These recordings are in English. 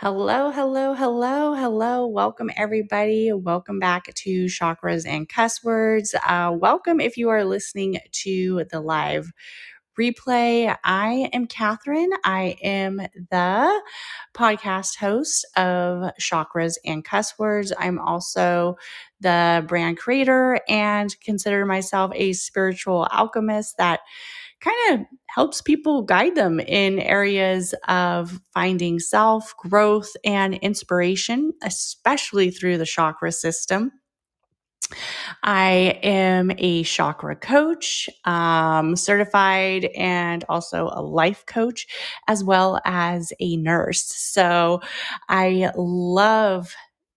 Hello, hello, hello, hello. Welcome, everybody. Welcome back to Chakras and Cuss Words. Uh, welcome if you are listening to the live replay. I am Catherine. I am the podcast host of Chakras and Cuss Words. I'm also the brand creator and consider myself a spiritual alchemist that kind of helps people guide them in areas of finding self, growth, and inspiration, especially through the chakra system. I am a chakra coach, um, certified, and also a life coach, as well as a nurse. So I love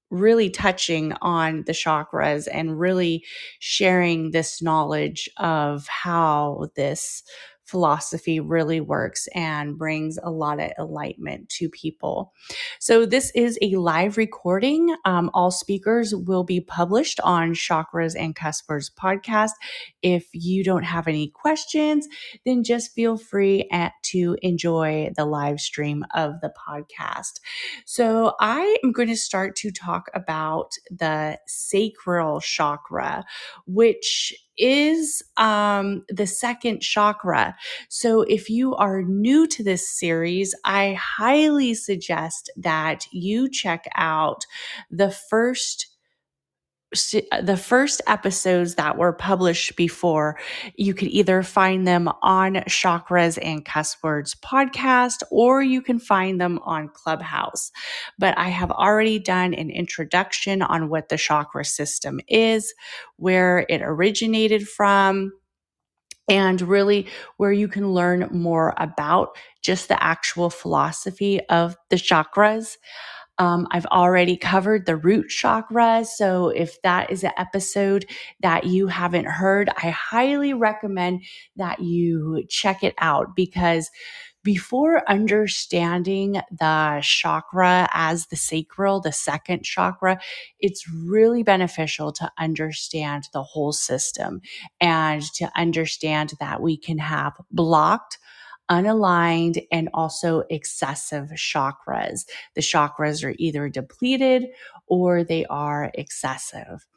really touching on the chakras and really sharing this knowledge of how this philosophy really works and brings a lot of enlightenment to people. So, this is a live recording. Um, all speakers will be published on Chakras and Cuss Words podcast. If you don't have any questions, then just feel free at, to enjoy the live stream of the podcast. So, I am going to start to talk about the sacral chakra, which is um, the second chakra. So, if you are new to this series, I highly suggest that you check out the first the first episodes that were published before, you could either find them on Chakras and Cuss Words podcast or you can find them on Clubhouse. But I have already done an introduction on what the chakra system is, where it originated from, and really where you can learn more about just the actual philosophy of the chakras. Um, I've already covered the root chakra. So if that is an episode that you haven't heard, I highly recommend that you check it out because before understanding the chakra as the sacral, the second chakra, it's really beneficial to understand the whole system and to understand that we can have blocked unaligned and also excessive chakras. The chakras are either depleted or they are excessive.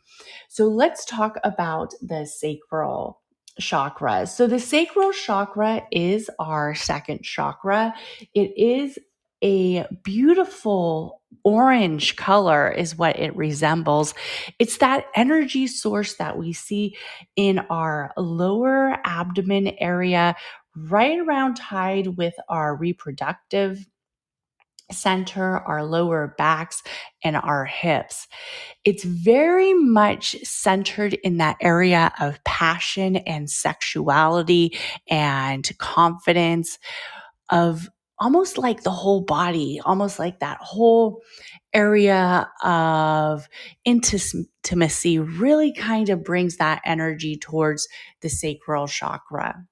So let's talk about the sacral chakra. So the sacral chakra is our second chakra. It is a beautiful orange color is what it resembles. It's that energy source that we see in our lower abdomen area right around tied with our reproductive center, our lower backs, and our hips. It's very much centered in that area of passion and sexuality and confidence of almost like the whole body, almost like that whole area of intimacy really kind of brings that energy towards the sacral chakra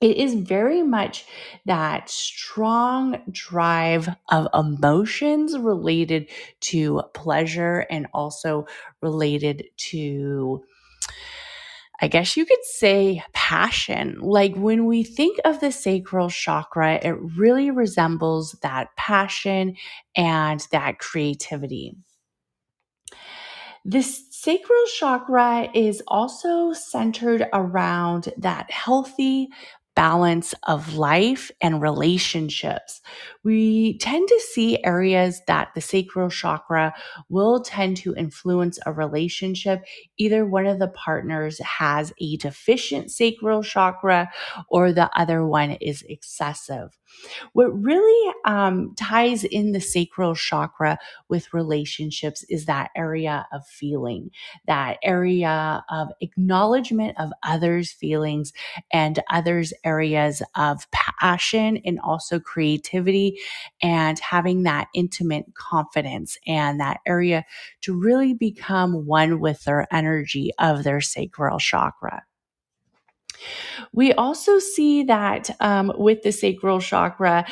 it is very much that strong drive of emotions related to pleasure and also related to I guess you could say passion. Like when we think of the sacral chakra, it really resembles that passion and that creativity. This sacral chakra is also centered around that healthy balance of life and relationships. We tend to see areas that the sacral chakra will tend to influence a relationship. Either one of the partners has a deficient sacral chakra or the other one is excessive. What really um, ties in the sacral chakra with relationships is that area of feeling, that area of acknowledgement of others' feelings and others' areas of passion and also creativity and having that intimate confidence and that area to really become one with their energy of their sacral chakra. We also see that um, with the sacral chakra,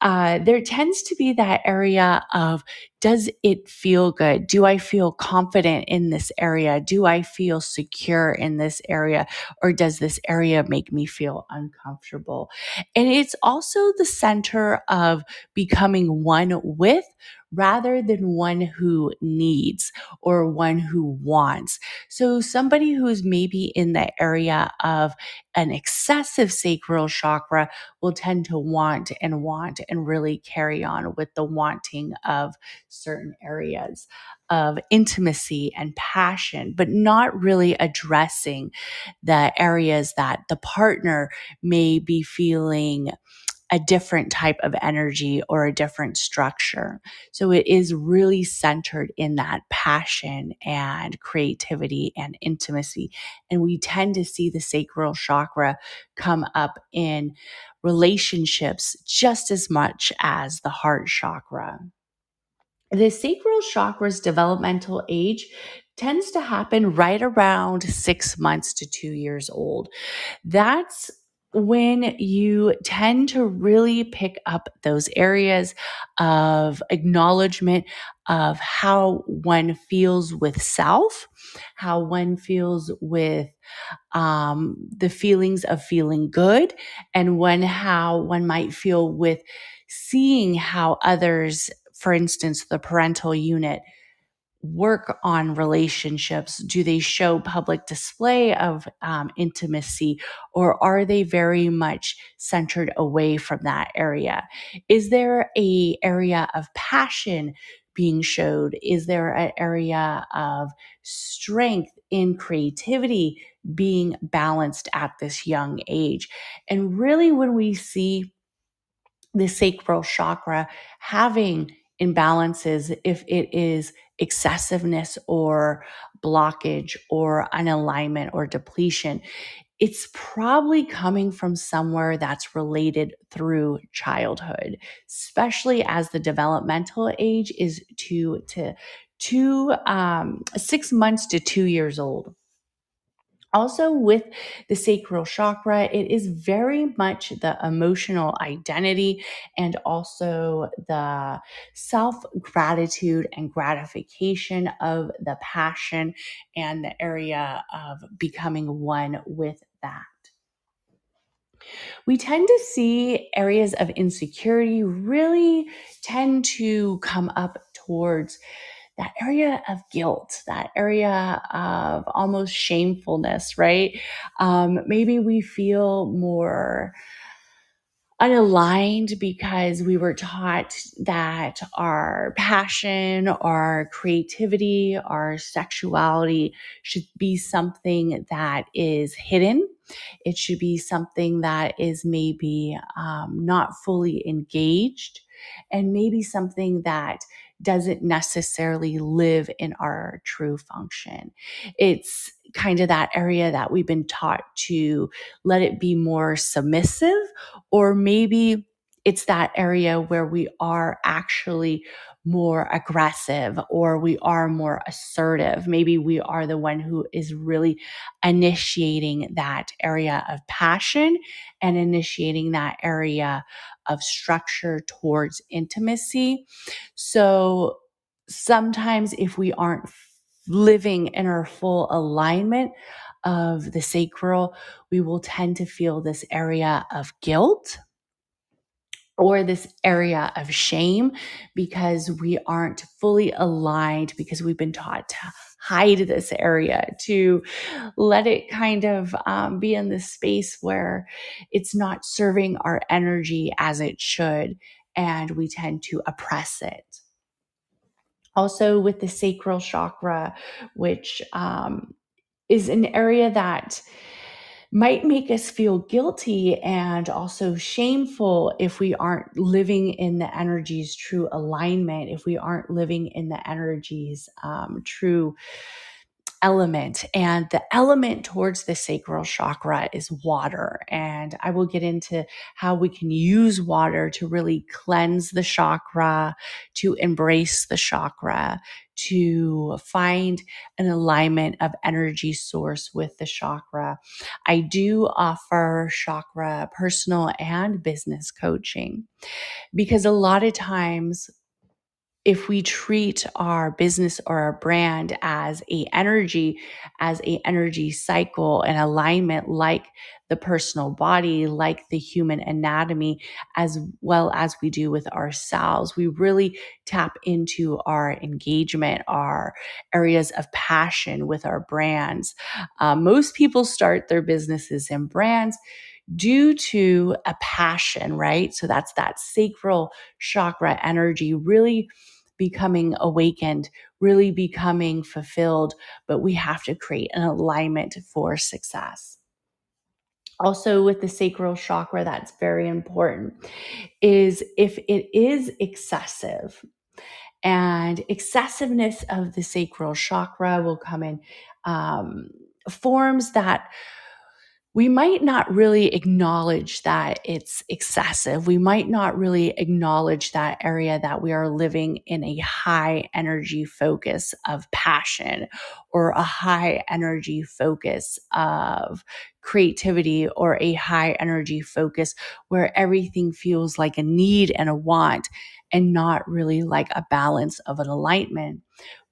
uh, there tends to be that area of does it feel good? Do I feel confident in this area? Do I feel secure in this area? Or does this area make me feel uncomfortable? And it's also the center of becoming one with rather than one who needs or one who wants. So somebody who's maybe in the area of an excessive sacral chakra will tend to want and want and really carry on with the wanting of certain areas of intimacy and passion, but not really addressing the areas that the partner may be feeling a different type of energy or a different structure. So it is really centered in that passion and creativity and intimacy. And we tend to see the sacral chakra come up in relationships just as much as the heart chakra. The sacral chakra's developmental age tends to happen right around six months to two years old. That's when you tend to really pick up those areas of acknowledgement of how one feels with self, how one feels with um, the feelings of feeling good, and when how one might feel with seeing how others, for instance, the parental unit, work on relationships? Do they show public display of um, intimacy or are they very much centered away from that area? Is there a area of passion being showed? Is there an area of strength in creativity being balanced at this young age? And really, when we see the sacral chakra having imbalances, if it is excessiveness or blockage or unalignment or depletion, it's probably coming from somewhere that's related through childhood, especially as the developmental age is two to two, um, six months to two years old. Also, with the sacral chakra, it is very much the emotional identity and also the self gratitude and gratification of the passion and the area of becoming one with that. We tend to see areas of insecurity really tend to come up towards that area of guilt, that area of almost shamefulness, right? Um, maybe we feel more unaligned because we were taught that our passion, our creativity, our sexuality should be something that is hidden. It should be something that is maybe um, not fully engaged and maybe something that doesn't necessarily live in our true function. It's kind of that area that we've been taught to let it be more submissive, or maybe it's that area where we are actually more aggressive or we are more assertive. Maybe we are the one who is really initiating that area of passion and initiating that area of structure towards intimacy. So sometimes if we aren't living in our full alignment of the sacral, we will tend to feel this area of guilt or this area of shame because we aren't fully aligned because we've been taught to hide this area, to let it kind of um, be in this space where it's not serving our energy as it should, and we tend to oppress it. Also, with the sacral chakra, which um, is an area that might make us feel guilty and also shameful if we aren't living in the energy's true alignment, if we aren't living in the energy's um, true element. And the element towards the sacral chakra is water. And I will get into how we can use water to really cleanse the chakra, to embrace the chakra, to find an alignment of energy source with the chakra. I do offer chakra personal and business coaching because a lot of times if we treat our business or our brand as a energy as a energy cycle and alignment like the personal body like the human anatomy as well as we do with ourselves we really tap into our engagement our areas of passion with our brands uh, most people start their businesses and brands due to a passion, right? So that's that sacral chakra energy really becoming awakened, really becoming fulfilled, but we have to create an alignment for success. Also, with the sacral chakra, that's very important, is if it is excessive, and excessiveness of the sacral chakra will come in um, forms that we might not really acknowledge that it's excessive. We might not really acknowledge that area that we are living in a high energy focus of passion or a high energy focus of creativity or a high energy focus where everything feels like a need and a want and not really like a balance of an alignment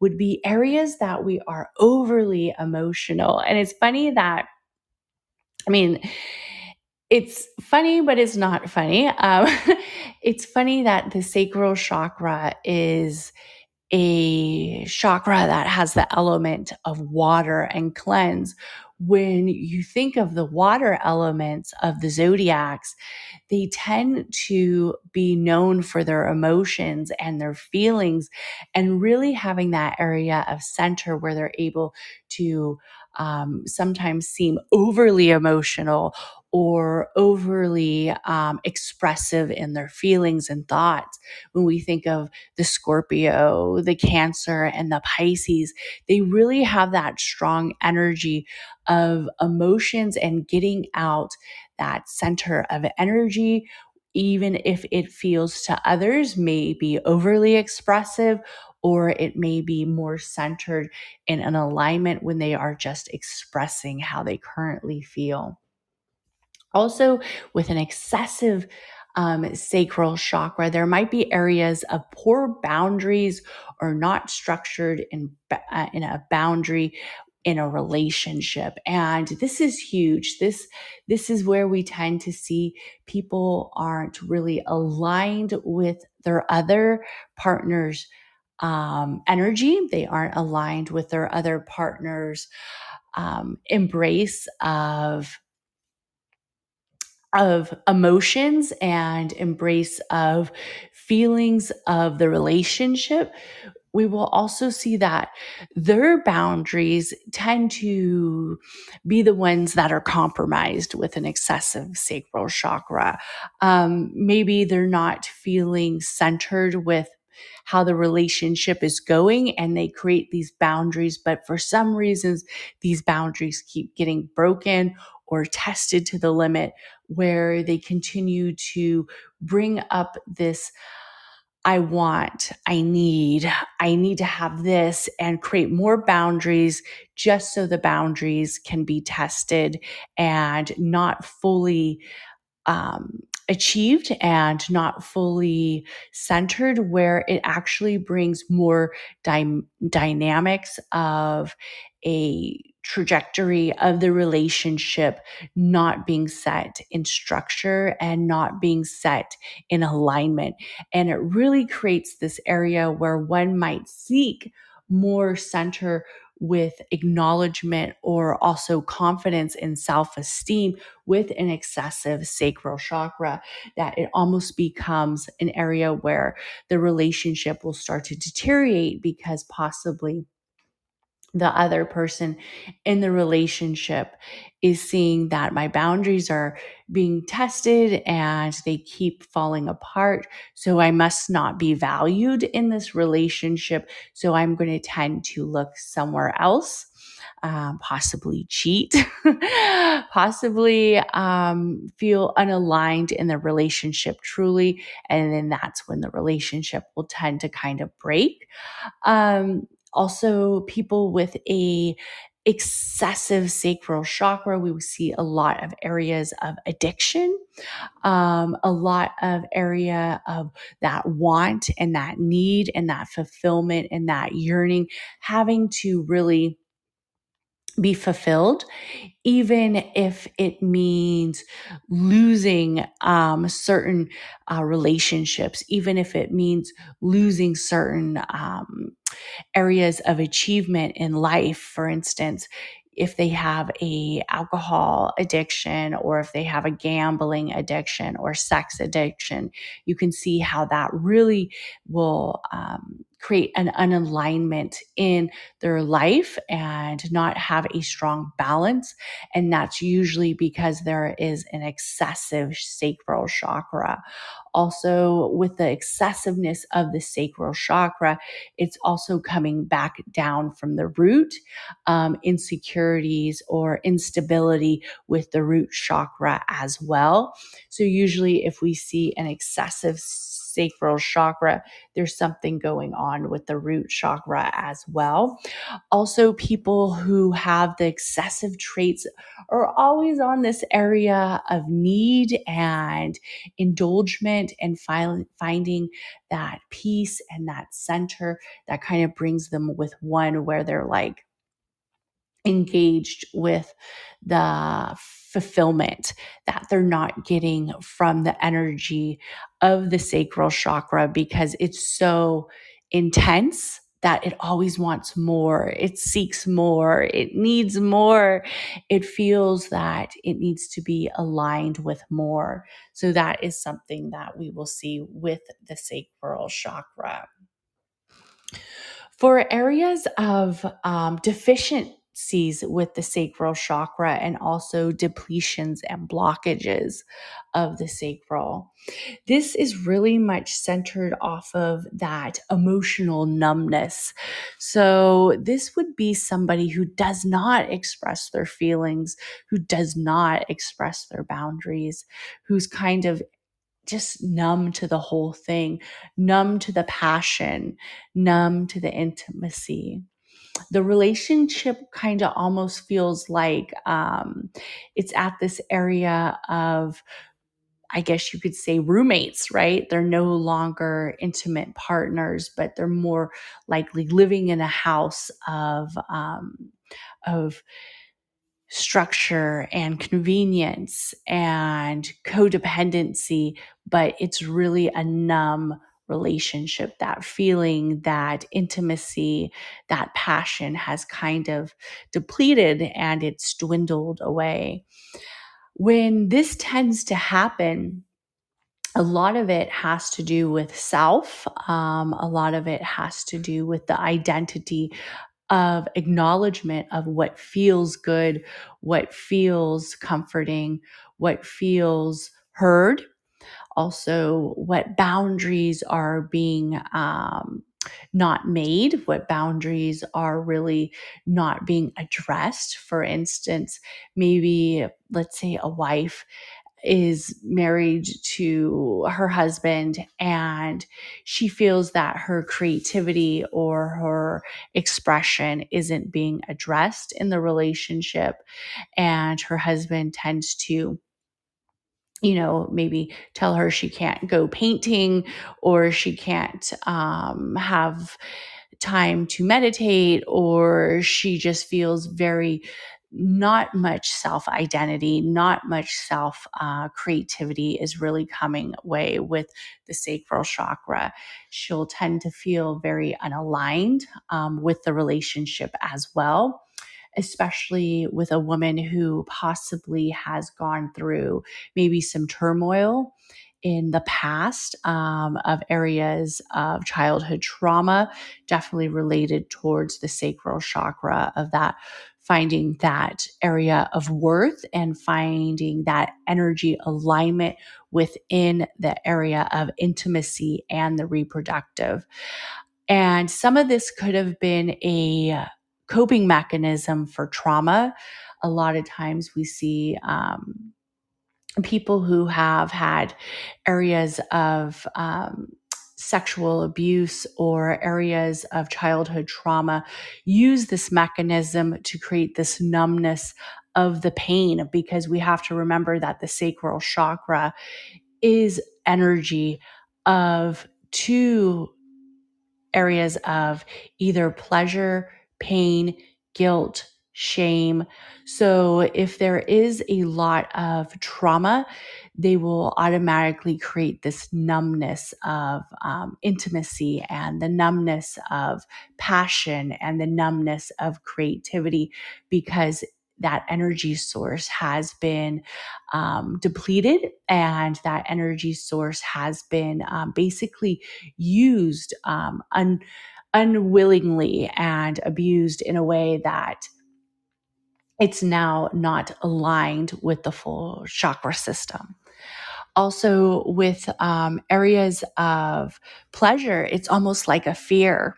would be areas that we are overly emotional. And it's funny that I mean, it's funny, but it's not funny. Um, it's funny that the sacral chakra is a chakra that has the element of water and cleanse. When you think of the water elements of the zodiacs, they tend to be known for their emotions and their feelings, and really having that area of center where they're able to um, sometimes seem overly emotional or overly um, expressive in their feelings and thoughts. When we think of the Scorpio, the Cancer, and the Pisces, they really have that strong energy of emotions and getting out that center of energy. Even if it feels to others may be overly expressive or it may be more centered in an alignment when they are just expressing how they currently feel. Also, with an excessive um, sacral chakra, there might be areas of poor boundaries or not structured in, uh, in a boundary in a relationship. And this is huge. This this is where we tend to see people aren't really aligned with their other partners um, energy. They aren't aligned with their other partner's um, embrace of of emotions and embrace of feelings of the relationship we will also see that their boundaries tend to be the ones that are compromised with an excessive sacral chakra. Um, maybe they're not feeling centered with how the relationship is going and they create these boundaries. But for some reasons, these boundaries keep getting broken or tested to the limit where they continue to bring up this. I want, I need, I need to have this and create more boundaries just so the boundaries can be tested and not fully um, achieved and not fully centered, where it actually brings more dy- dynamics of a trajectory of the relationship not being set in structure and not being set in alignment. And it really creates this area where one might seek more center with acknowledgement or also confidence and self esteem with an excessive sacral chakra, that it almost becomes an area where the relationship will start to deteriorate because possibly the other person in the relationship is seeing that my boundaries are being tested and they keep falling apart. So I must not be valued in this relationship. So I'm going to tend to look somewhere else. Um, possibly cheat, possibly um, feel unaligned in the relationship truly. And then that's when the relationship will tend to kind of break. Um, also people with a excessive sacral chakra we will see a lot of areas of addiction um, a lot of area of that want and that need and that fulfillment and that yearning having to really be fulfilled, even if it means losing um, certain uh, relationships, even if it means losing certain um, areas of achievement in life. For instance, if they have a alcohol addiction or if they have a gambling addiction or sex addiction you can see how that really will um, create an unalignment in their life and not have a strong balance. And that's usually because there is an excessive sacral chakra. Also, with the excessiveness of the sacral chakra, it's also coming back down from the root, um, insecurities or instability with the root chakra as well. So, usually, if we see an excessive sacral chakra, there's something going on with the root chakra as well. Also, people who have the excessive traits are always on this area of need and indulgement and fi- finding that peace and that center that kind of brings them with one where they're like, engaged with the fulfillment that they're not getting from the energy of the sacral chakra because it's so intense that it always wants more. It seeks more. It needs more. It feels that it needs to be aligned with more. So that is something that we will see with the sacral chakra. For areas of um, deficient with the sacral chakra and also depletions and blockages of the sacral. This is really much centered off of that emotional numbness. So, this would be somebody who does not express their feelings, who does not express their boundaries, who's kind of just numb to the whole thing, numb to the passion, numb to the intimacy the relationship kind of almost feels like um, it's at this area of I guess you could say roommates, right? They're no longer intimate partners, but they're more likely living in a house of um, of structure and convenience and codependency, but it's really a numb relationship, that feeling, that intimacy, that passion has kind of depleted and it's dwindled away. When this tends to happen, a lot of it has to do with self. Um, a lot of it has to do with the identity of acknowledgement of what feels good, what feels comforting, what feels heard also what boundaries are being um, not made, what boundaries are really not being addressed. For instance, maybe let's say a wife is married to her husband and she feels that her creativity or her expression isn't being addressed in the relationship and her husband tends to you know, maybe tell her she can't go painting or she can't um, have time to meditate or she just feels very not much self identity, not much self uh, creativity is really coming away with the sacral chakra. She'll tend to feel very unaligned um, with the relationship as well especially with a woman who possibly has gone through maybe some turmoil in the past um, of areas of childhood trauma, definitely related towards the sacral chakra of that finding that area of worth and finding that energy alignment within the area of intimacy and the reproductive. And some of this could have been a coping mechanism for trauma. A lot of times we see um, people who have had areas of um, sexual abuse or areas of childhood trauma use this mechanism to create this numbness of the pain because we have to remember that the sacral chakra is energy of two areas of either pleasure, pain, guilt, shame. So if there is a lot of trauma, they will automatically create this numbness of um, intimacy and the numbness of passion and the numbness of creativity because that energy source has been um, depleted and that energy source has been um, basically used um, un- unwillingly and abused in a way that it's now not aligned with the full chakra system. Also, with um, areas of pleasure, it's almost like a fear,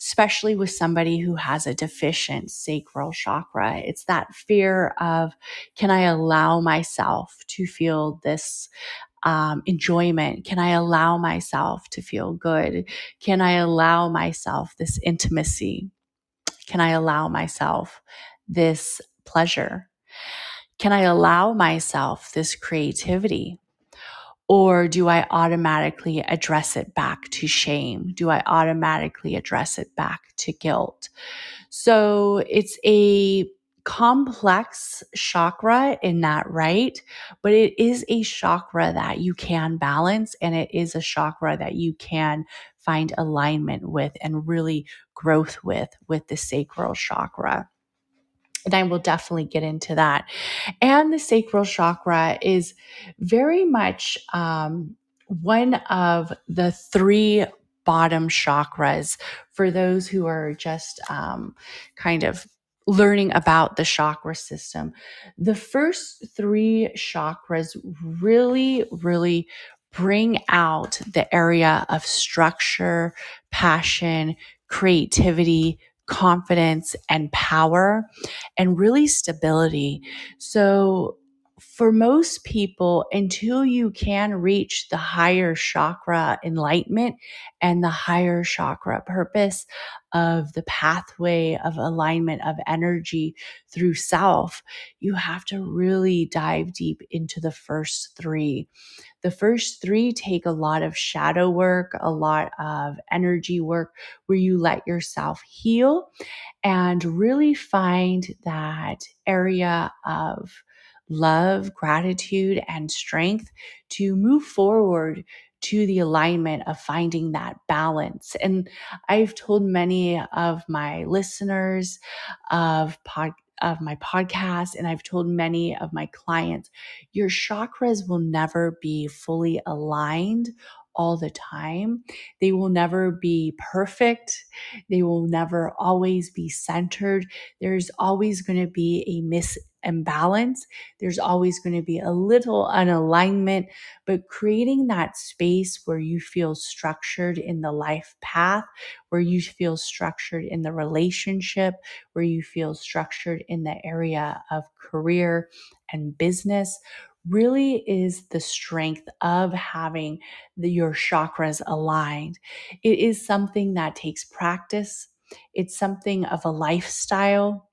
especially with somebody who has a deficient sacral chakra. It's that fear of can I allow myself to feel this um, enjoyment? Can I allow myself to feel good? Can I allow myself this intimacy? Can I allow myself this pleasure? Can I allow myself this creativity? Or do I automatically address it back to shame? Do I automatically address it back to guilt? So it's a complex chakra in that right, but it is a chakra that you can balance and it is a chakra that you can find alignment with and really growth with, with the sacral chakra and I will definitely get into that. And the sacral chakra is very much um, one of the three bottom chakras for those who are just um, kind of learning about the chakra system. The first three chakras really, really bring out the area of structure, passion, creativity, confidence and power and really stability. So for most people, until you can reach the higher chakra enlightenment and the higher chakra purpose of the pathway of alignment of energy through self, you have to really dive deep into the first three. The first three take a lot of shadow work, a lot of energy work where you let yourself heal and really find that area of love, gratitude, and strength to move forward to the alignment of finding that balance. And I've told many of my listeners of pod, of my podcast, and I've told many of my clients, your chakras will never be fully aligned all the time. They will never be perfect. They will never always be centered. There's always going to be a miss imbalance. There's always going to be a little unalignment, but creating that space where you feel structured in the life path, where you feel structured in the relationship, where you feel structured in the area of career and business really is the strength of having the, your chakras aligned. It is something that takes practice. It's something of a lifestyle.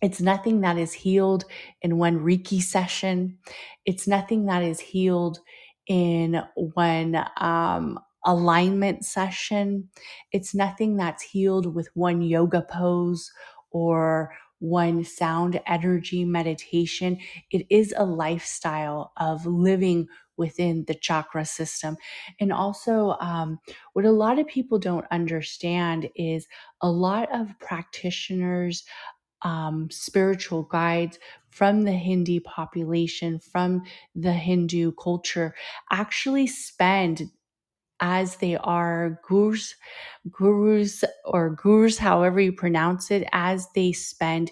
It's nothing that is healed in one Reiki session. It's nothing that is healed in one um, alignment session. It's nothing that's healed with one yoga pose or one sound energy meditation. It is a lifestyle of living within the chakra system. And also, um, what a lot of people don't understand is a lot of practitioners um, spiritual guides from the Hindi population, from the Hindu culture, actually spend as they are gurus, gurus or gurus, however you pronounce it, as they spend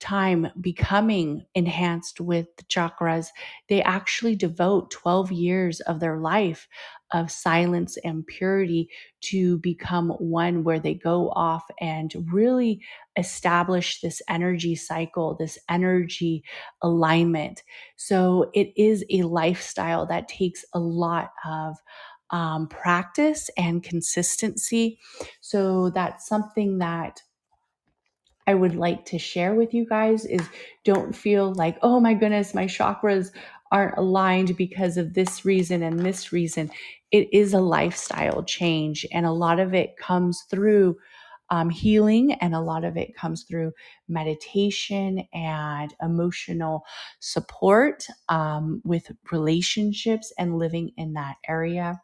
time becoming enhanced with the chakras, they actually devote 12 years of their life of silence and purity to become one where they go off and really establish this energy cycle, this energy alignment. So it is a lifestyle that takes a lot of um, practice and consistency. So that's something that I would like to share with you guys is don't feel like, oh my goodness, my chakras aren't aligned because of this reason and this reason. It is a lifestyle change, and a lot of it comes through um, healing, and a lot of it comes through meditation and emotional support um, with relationships and living in that area.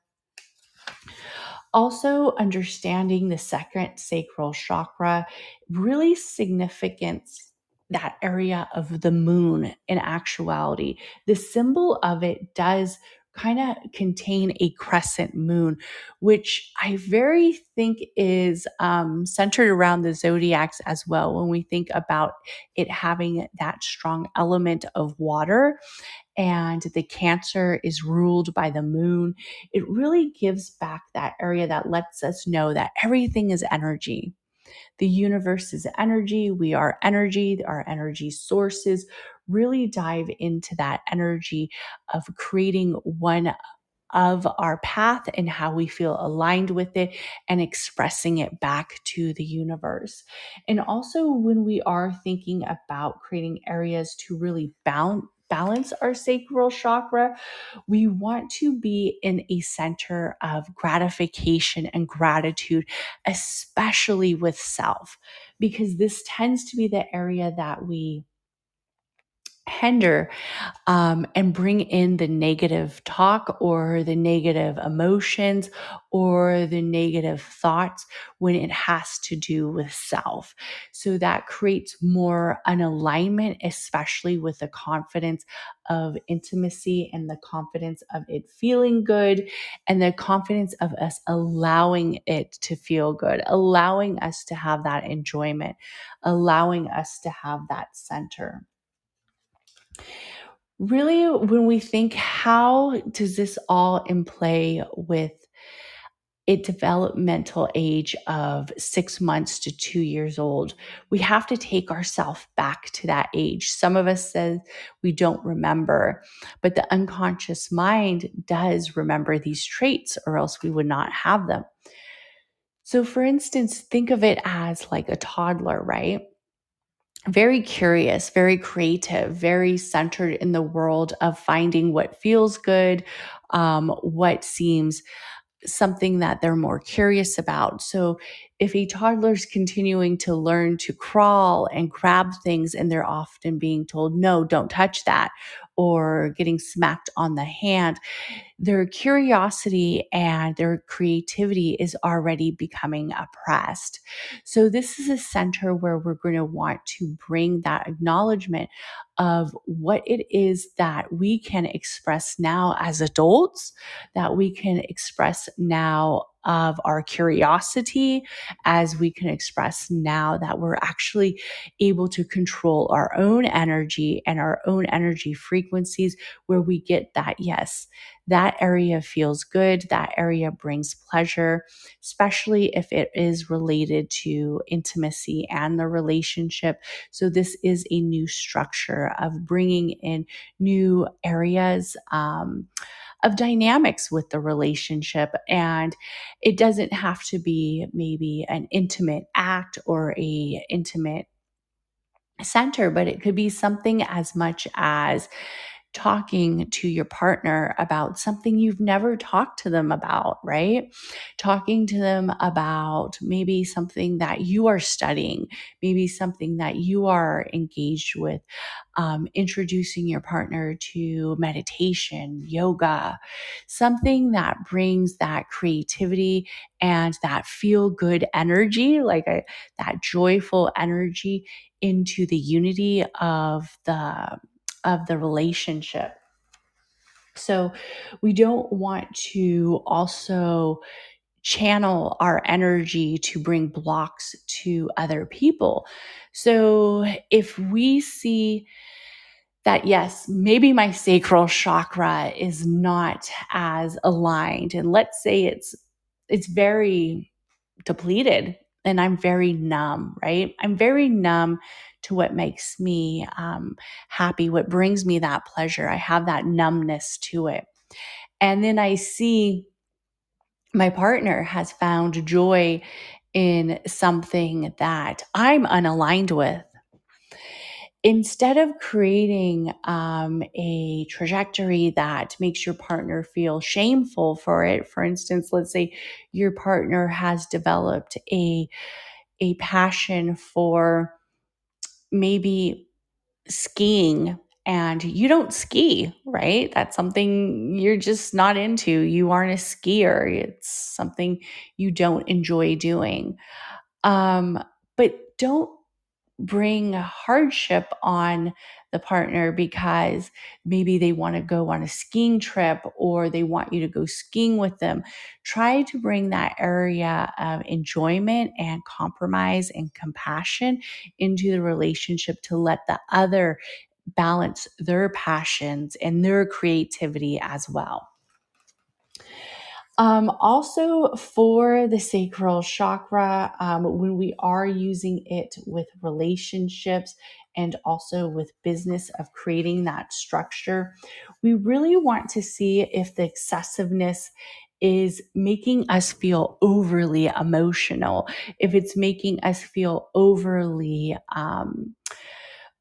Also, understanding the second sacral chakra really significance that area of the moon in actuality. The symbol of it does kind of contain a crescent moon, which I very think is um, centered around the zodiacs as well. When we think about it having that strong element of water and the cancer is ruled by the moon, it really gives back that area that lets us know that everything is energy. The universe is energy. We are energy. Our energy sources really dive into that energy of creating one of our path and how we feel aligned with it and expressing it back to the universe. And also, when we are thinking about creating areas to really bound, balance our sacral chakra, we want to be in a center of gratification and gratitude, especially with self, because this tends to be the area that we hinder um, and bring in the negative talk or the negative emotions or the negative thoughts when it has to do with self. So that creates more an alignment, especially with the confidence of intimacy and the confidence of it feeling good and the confidence of us allowing it to feel good, allowing us to have that enjoyment, allowing us to have that center really when we think how does this all in play with a developmental age of six months to two years old, we have to take ourselves back to that age. Some of us says we don't remember, but the unconscious mind does remember these traits, or else we would not have them. So, for instance, think of it as like a toddler, right? Very curious, very creative, very centered in the world of finding what feels good, um, what seems something that they're more curious about. So if a toddler's continuing to learn to crawl and grab things and they're often being told, no, don't touch that, or getting smacked on the hand, their curiosity and their creativity is already becoming oppressed. So, this is a center where we're going to want to bring that acknowledgement of what it is that we can express now as adults, that we can express now of our curiosity as we can express now that we're actually able to control our own energy and our own energy frequencies where we get that yes that area feels good. That area brings pleasure, especially if it is related to intimacy and the relationship. So, this is a new structure of bringing in new areas. Um, of dynamics with the relationship. And it doesn't have to be maybe an intimate act or a intimate center, but it could be something as much as talking to your partner about something you've never talked to them about, right? Talking to them about maybe something that you are studying, maybe something that you are engaged with, um, introducing your partner to meditation, yoga, something that brings that creativity and that feel good energy, like a, that joyful energy into the unity of the of the relationship. So we don't want to also channel our energy to bring blocks to other people. So if we see that, yes, maybe my sacral chakra is not as aligned, and let's say it's it's very depleted and I'm very numb, right? I'm very numb to what makes me um, happy, what brings me that pleasure. I have that numbness to it. And then I see my partner has found joy in something that I'm unaligned with. Instead of creating um, a trajectory that makes your partner feel shameful for it, for instance, let's say your partner has developed a a passion for maybe skiing and you don't ski, right? That's something you're just not into. You aren't a skier. It's something you don't enjoy doing. Um, but don't bring hardship on the partner because maybe they want to go on a skiing trip or they want you to go skiing with them. Try to bring that area of enjoyment and compromise and compassion into the relationship to let the other balance their passions and their creativity as well. Um, also, for the sacral chakra, um, when we are using it with relationships and also with business of creating that structure, we really want to see if the excessiveness is making us feel overly emotional, if it's making us feel overly um,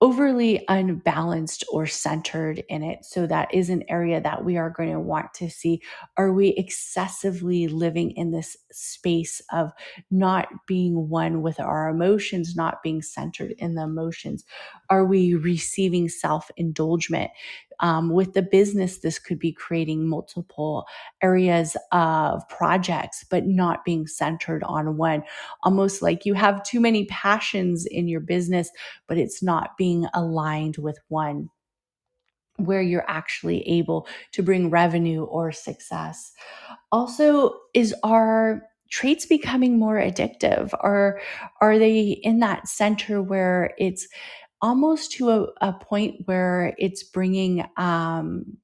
overly unbalanced or centered in it. So that is an area that we are going to want to see. Are we excessively living in this space of not being one with our emotions, not being centered in the emotions? Are we receiving self indulgence? Um, with the business, this could be creating multiple areas of projects, but not being centered on one. Almost like you have too many passions in your business, but it's not being aligned with one where you're actually able to bring revenue or success. Also, is our traits becoming more addictive? Or are they in that center where it's almost to a, a point where it's bringing um,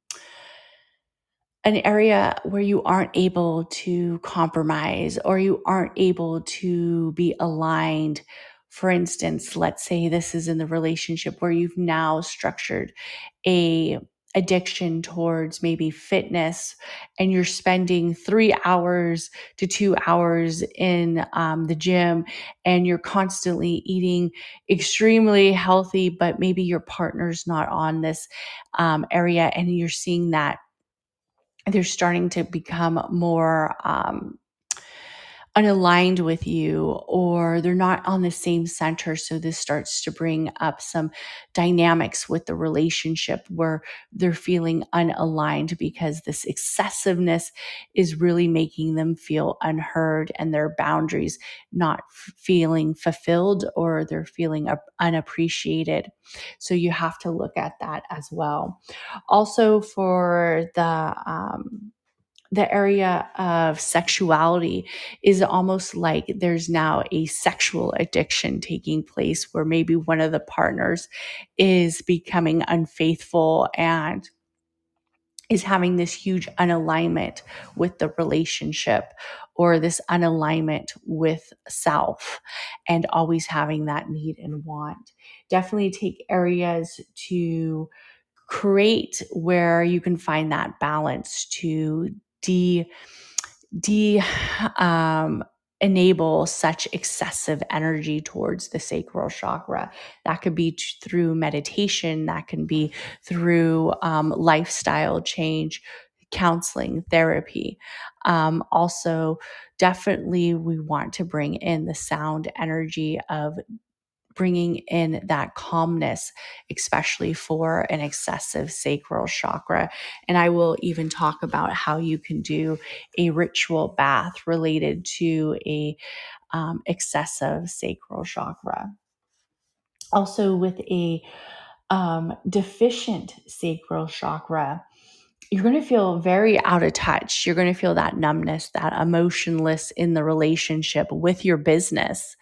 an area where you aren't able to compromise or you aren't able to be aligned. For instance, let's say this is in the relationship where you've now structured a addiction towards maybe fitness and you're spending three hours to two hours in um, the gym and you're constantly eating extremely healthy but maybe your partner's not on this um, area and you're seeing that they're starting to become more um, unaligned with you or they're not on the same center. So this starts to bring up some dynamics with the relationship where they're feeling unaligned because this excessiveness is really making them feel unheard and their boundaries not feeling fulfilled or they're feeling unappreciated. So you have to look at that as well. Also for the, um, the area of sexuality is almost like there's now a sexual addiction taking place where maybe one of the partners is becoming unfaithful and is having this huge unalignment with the relationship or this unalignment with self and always having that need and want. Definitely take areas to create where you can find that balance to de de um, enable such excessive energy towards the sacral chakra. That could be t- through meditation, that can be through um, lifestyle change, counseling, therapy. Um, also, definitely, we want to bring in the sound energy of bringing in that calmness, especially for an excessive sacral chakra. And I will even talk about how you can do a ritual bath related to a um, excessive sacral chakra. Also, with a um, deficient sacral chakra, you're going to feel very out of touch. You're going to feel that numbness, that emotionless in the relationship with your business.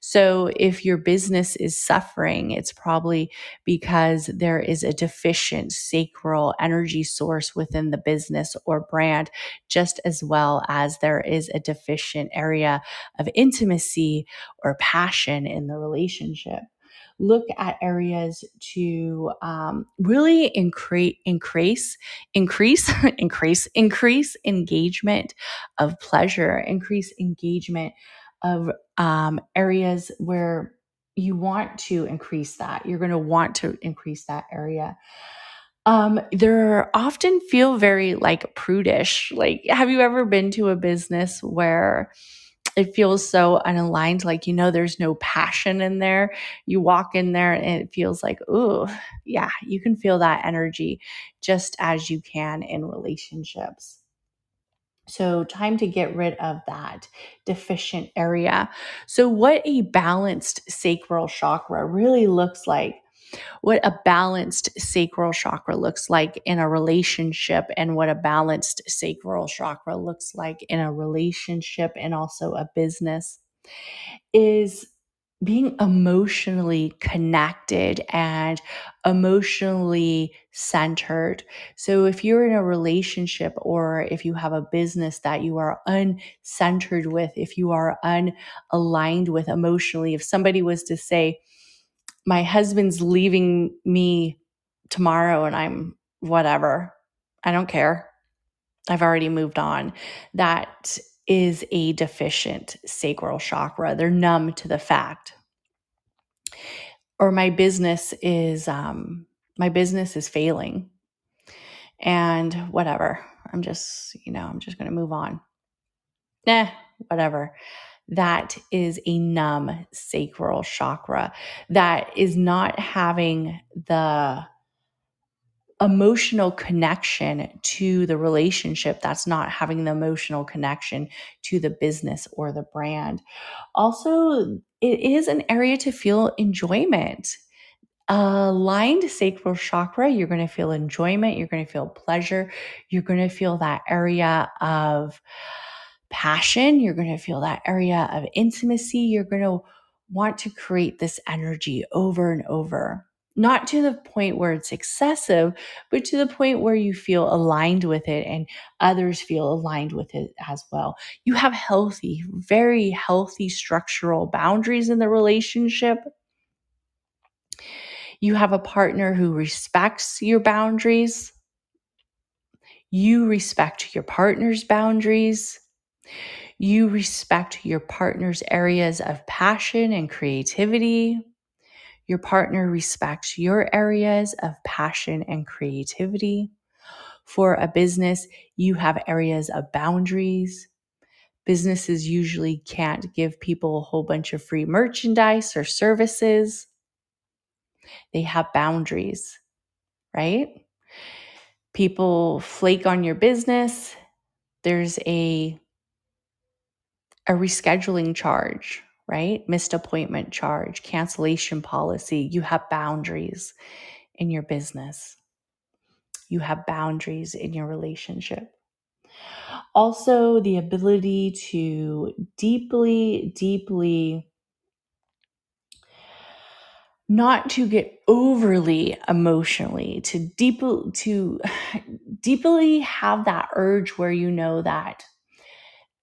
So if your business is suffering, it's probably because there is a deficient sacral energy source within the business or brand, just as well as there is a deficient area of intimacy or passion in the relationship look at areas to um, really increase, increase, increase, increase, increase engagement of pleasure, increase engagement of um, areas where you want to increase that. You're going to want to increase that area. Um, they're often feel very like prudish. Like, have you ever been to a business where it feels so unaligned? Like, you know, there's no passion in there. You walk in there and it feels like, ooh, yeah, you can feel that energy just as you can in relationships. So, time to get rid of that deficient area. So, what a balanced sacral chakra really looks like, what a balanced sacral chakra looks like in a relationship, and what a balanced sacral chakra looks like in a relationship and also a business is being emotionally connected and emotionally centered. So, if you're in a relationship or if you have a business that you are uncentered with, if you are unaligned with emotionally, if somebody was to say, My husband's leaving me tomorrow and I'm whatever, I don't care. I've already moved on. That is a deficient sacral chakra. They're numb to the fact. Or my business is um my business is failing. And whatever. I'm just, you know, I'm just going to move on. Nah, whatever. That is a numb sacral chakra that is not having the emotional connection to the relationship that's not having the emotional connection to the business or the brand. Also, it is an area to feel enjoyment. Aligned sacral chakra, you're going to feel enjoyment, you're going to feel pleasure, you're going to feel that area of passion, you're going to feel that area of intimacy, you're going to want to create this energy over and over not to the point where it's excessive, but to the point where you feel aligned with it and others feel aligned with it as well. You have healthy, very healthy structural boundaries in the relationship. You have a partner who respects your boundaries. You respect your partner's boundaries. You respect your partner's areas of passion and creativity. Your partner respects your areas of passion and creativity. For a business, you have areas of boundaries. Businesses usually can't give people a whole bunch of free merchandise or services. They have boundaries, right? People flake on your business. There's a a rescheduling charge right? Missed appointment charge, cancellation policy. You have boundaries in your business, you have boundaries in your relationship. Also, the ability to deeply, deeply not to get overly emotionally to deeply to deeply have that urge where you know that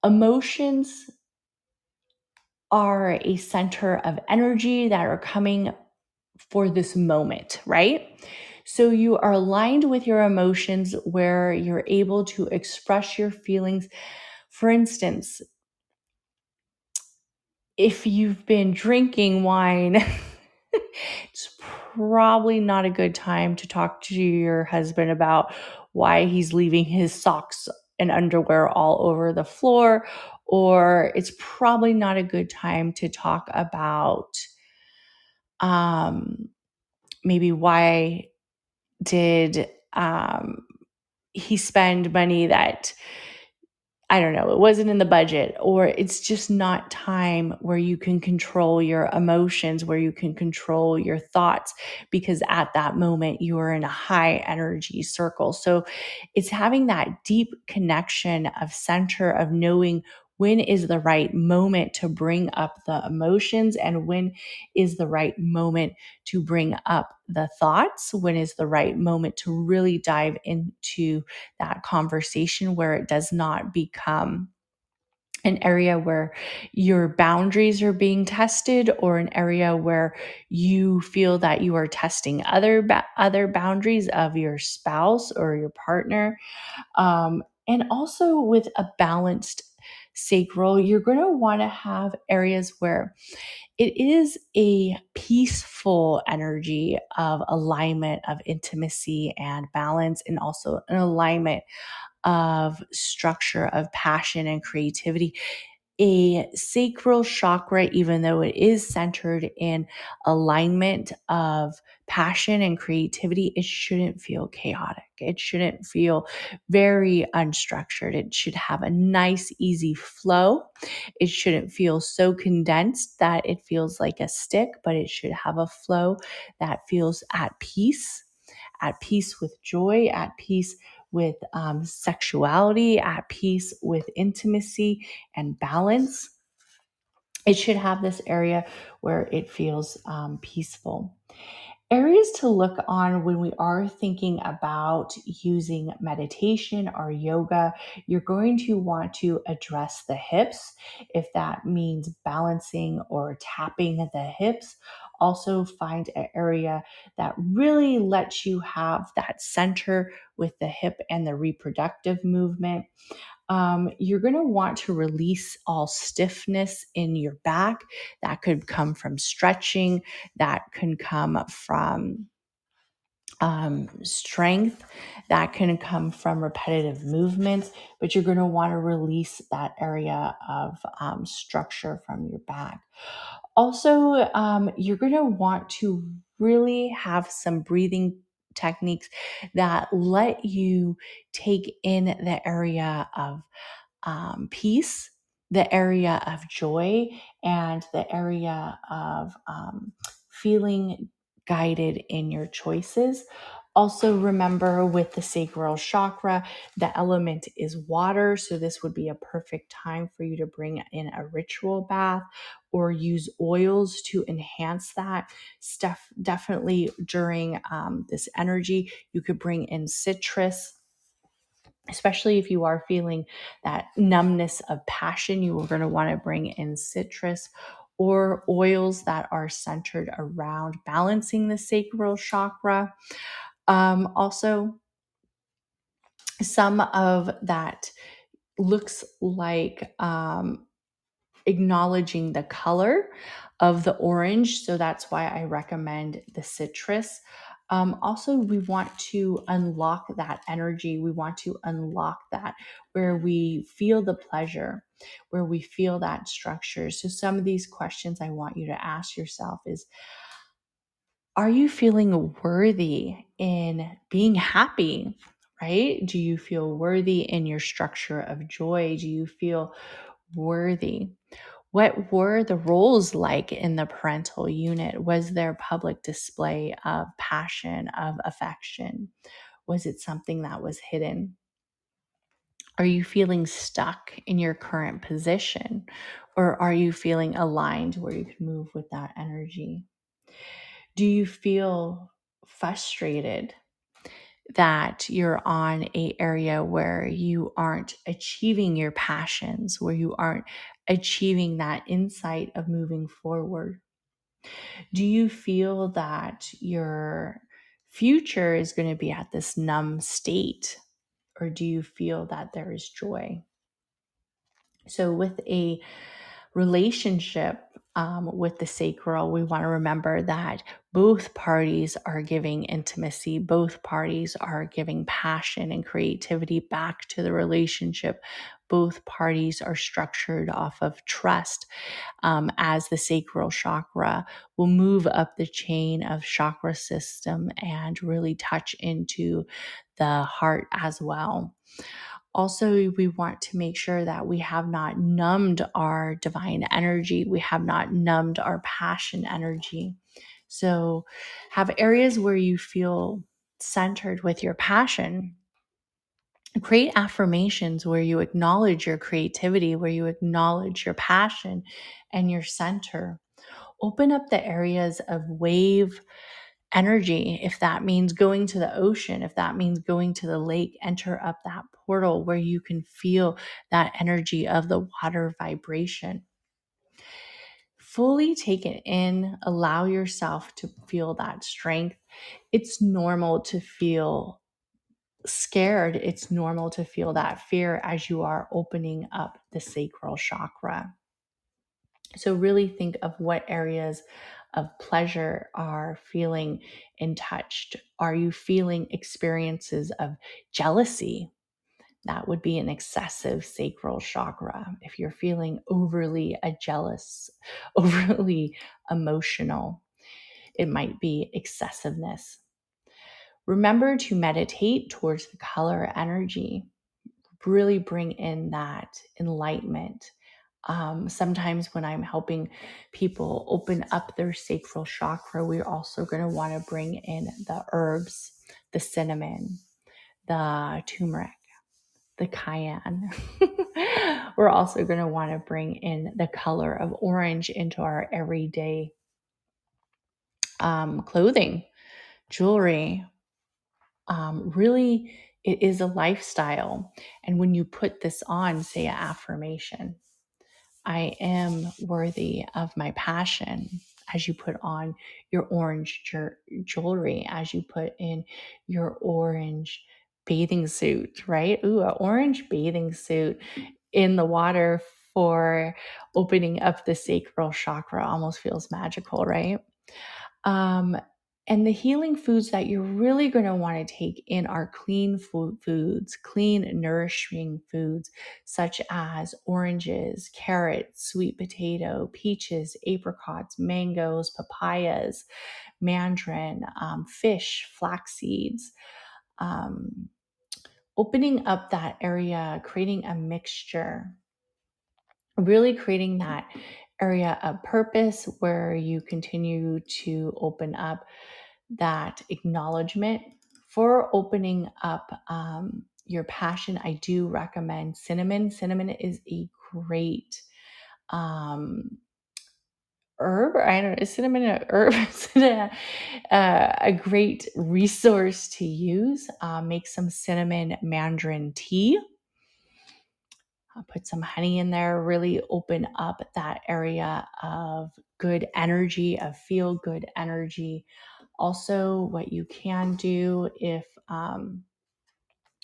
emotions are a center of energy that are coming for this moment, right? So you are aligned with your emotions where you're able to express your feelings. For instance, if you've been drinking wine, it's probably not a good time to talk to your husband about why he's leaving his socks and underwear all over the floor, or it's probably not a good time to talk about um, maybe why did um, he spend money that I don't know, it wasn't in the budget, or it's just not time where you can control your emotions, where you can control your thoughts, because at that moment you are in a high energy circle. So it's having that deep connection of center of knowing when is the right moment to bring up the emotions and when is the right moment to bring up the thoughts? When is the right moment to really dive into that conversation where it does not become an area where your boundaries are being tested or an area where you feel that you are testing other ba- other boundaries of your spouse or your partner? Um, and also with a balanced sacral, you're going to want to have areas where it is a peaceful energy of alignment, of intimacy and balance, and also an alignment of structure, of passion and creativity a sacral chakra, even though it is centered in alignment of passion and creativity, it shouldn't feel chaotic. It shouldn't feel very unstructured. It should have a nice, easy flow. It shouldn't feel so condensed that it feels like a stick, but it should have a flow that feels at peace, at peace with joy, at peace with um, sexuality, at peace with intimacy and balance. It should have this area where it feels um, peaceful. Areas to look on when we are thinking about using meditation or yoga, you're going to want to address the hips. If that means balancing or tapping the hips, also find an area that really lets you have that center with the hip and the reproductive movement. Um, you're going to want to release all stiffness in your back. That could come from stretching, that can come from um, strength that can come from repetitive movements, but you're going to want to release that area of um, structure from your back. Also, um, you're going to want to really have some breathing techniques that let you take in the area of um, peace, the area of joy, and the area of um, feeling guided in your choices. Also, remember with the sacral chakra, the element is water. So, this would be a perfect time for you to bring in a ritual bath or use oils to enhance that. Stuff definitely during um, this energy, you could bring in citrus especially if you are feeling that numbness of passion, you are going to want to bring in citrus or oils that are centered around balancing the sacral chakra. Um, also, some of that looks like um, acknowledging the color of the orange. So that's why I recommend the citrus. Um, also, we want to unlock that energy. We want to unlock that where we feel the pleasure, where we feel that structure. So, some of these questions I want you to ask yourself is Are you feeling worthy in being happy? Right? Do you feel worthy in your structure of joy? Do you feel worthy? What were the roles like in the parental unit? Was there public display of passion, of affection? Was it something that was hidden? Are you feeling stuck in your current position? Or are you feeling aligned where you can move with that energy? Do you feel frustrated that you're on a area where you aren't achieving your passions, where you aren't achieving that insight of moving forward? Do you feel that your future is going to be at this numb state? Or do you feel that there is joy? So, with a relationship, um, with the sacral, we want to remember that both parties are giving intimacy, both parties are giving passion and creativity back to the relationship. Both parties are structured off of trust um, as the sacral chakra will move up the chain of chakra system and really touch into the heart as well. Also, we want to make sure that we have not numbed our divine energy. We have not numbed our passion energy. So, have areas where you feel centered with your passion. Create affirmations where you acknowledge your creativity, where you acknowledge your passion and your center. Open up the areas of wave energy, if that means going to the ocean, if that means going to the lake, enter up that portal where you can feel that energy of the water vibration. Fully take it in, allow yourself to feel that strength. It's normal to feel scared. It's normal to feel that fear as you are opening up the sacral chakra. So, really think of what areas of pleasure are feeling in touched. Are you feeling experiences of jealousy? That would be an excessive sacral chakra. If you're feeling overly a jealous, overly emotional, it might be excessiveness. Remember to meditate towards the color energy. Really bring in that enlightenment um, sometimes when I'm helping people open up their sacral chakra, we're also going to want to bring in the herbs, the cinnamon, the turmeric, the cayenne. we're also going to want to bring in the color of orange into our everyday um, clothing, jewelry. Um, really, it is a lifestyle. And when you put this on, say an affirmation I am worthy of my passion as you put on your orange jewelry, as you put in your orange bathing suit, right? Ooh, an orange bathing suit in the water for opening up the sacral chakra almost feels magical, right? Um, and the healing foods that you're really going to want to take in are clean food foods, clean, nourishing foods, such as oranges, carrots, sweet potato, peaches, apricots, mangoes, papayas, mandarin, um, fish, flax seeds. Um, opening up that area, creating a mixture, really creating that area of purpose where you continue to open up that acknowledgement for opening up um, your passion. I do recommend cinnamon. Cinnamon is a great um, herb. I don't know, is cinnamon a herb? a, uh, a great resource to use. Uh, make some cinnamon mandarin tea. Put some honey in there, really open up that area of good energy, of feel good energy. Also, what you can do if um,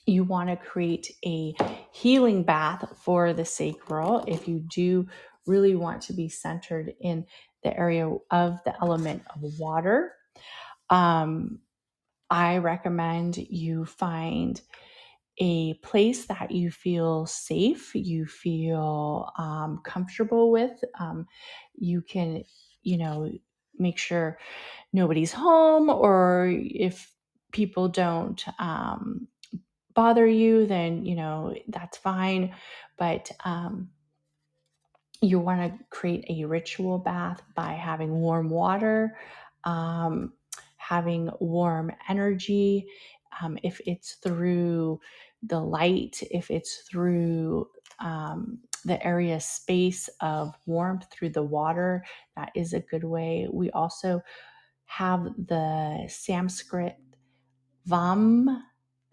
you want to create a healing bath for the sacral, if you do really want to be centered in the area of the element of water, um, I recommend you find a place that you feel safe, you feel um, comfortable with. Um, you can, you know, make sure nobody's home or if people don't um, bother you, then, you know, that's fine. But um, you want to create a ritual bath by having warm water, um, having warm energy. Um, if it's through the light, if it's through um, the area space of warmth through the water, that is a good way. We also have the Sanskrit Vam,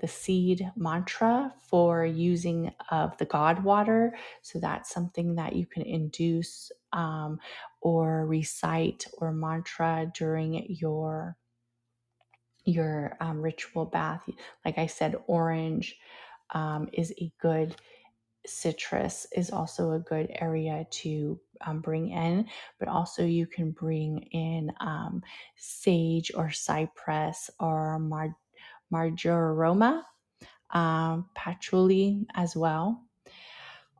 the seed mantra for using of the God water. So that's something that you can induce um, or recite or mantra during your your um, ritual bath. Like I said, orange um, is a good citrus is also a good area to um, bring in, but also you can bring in um, sage or cypress or mar- marjoram, um, patchouli as well.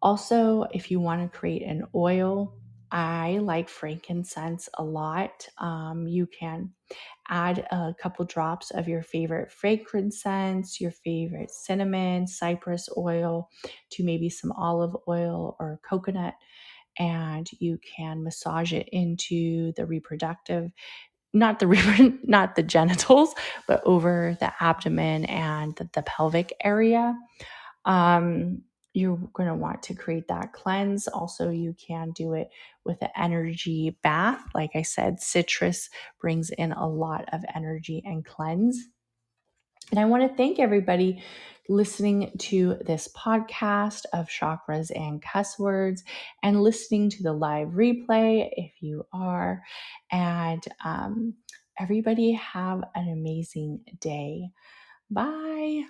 Also, if you want to create an oil, I like frankincense a lot. Um, you can add a couple drops of your favorite frankincense, your favorite cinnamon, cypress oil to maybe some olive oil or coconut, and you can massage it into the reproductive not the not the genitals, but over the abdomen and the, the pelvic area. Um, you're going to want to create that cleanse. Also, you can do it with an energy bath. Like I said, citrus brings in a lot of energy and cleanse. And I want to thank everybody listening to this podcast of chakras and cuss words and listening to the live replay if you are. And um, everybody have an amazing day. Bye.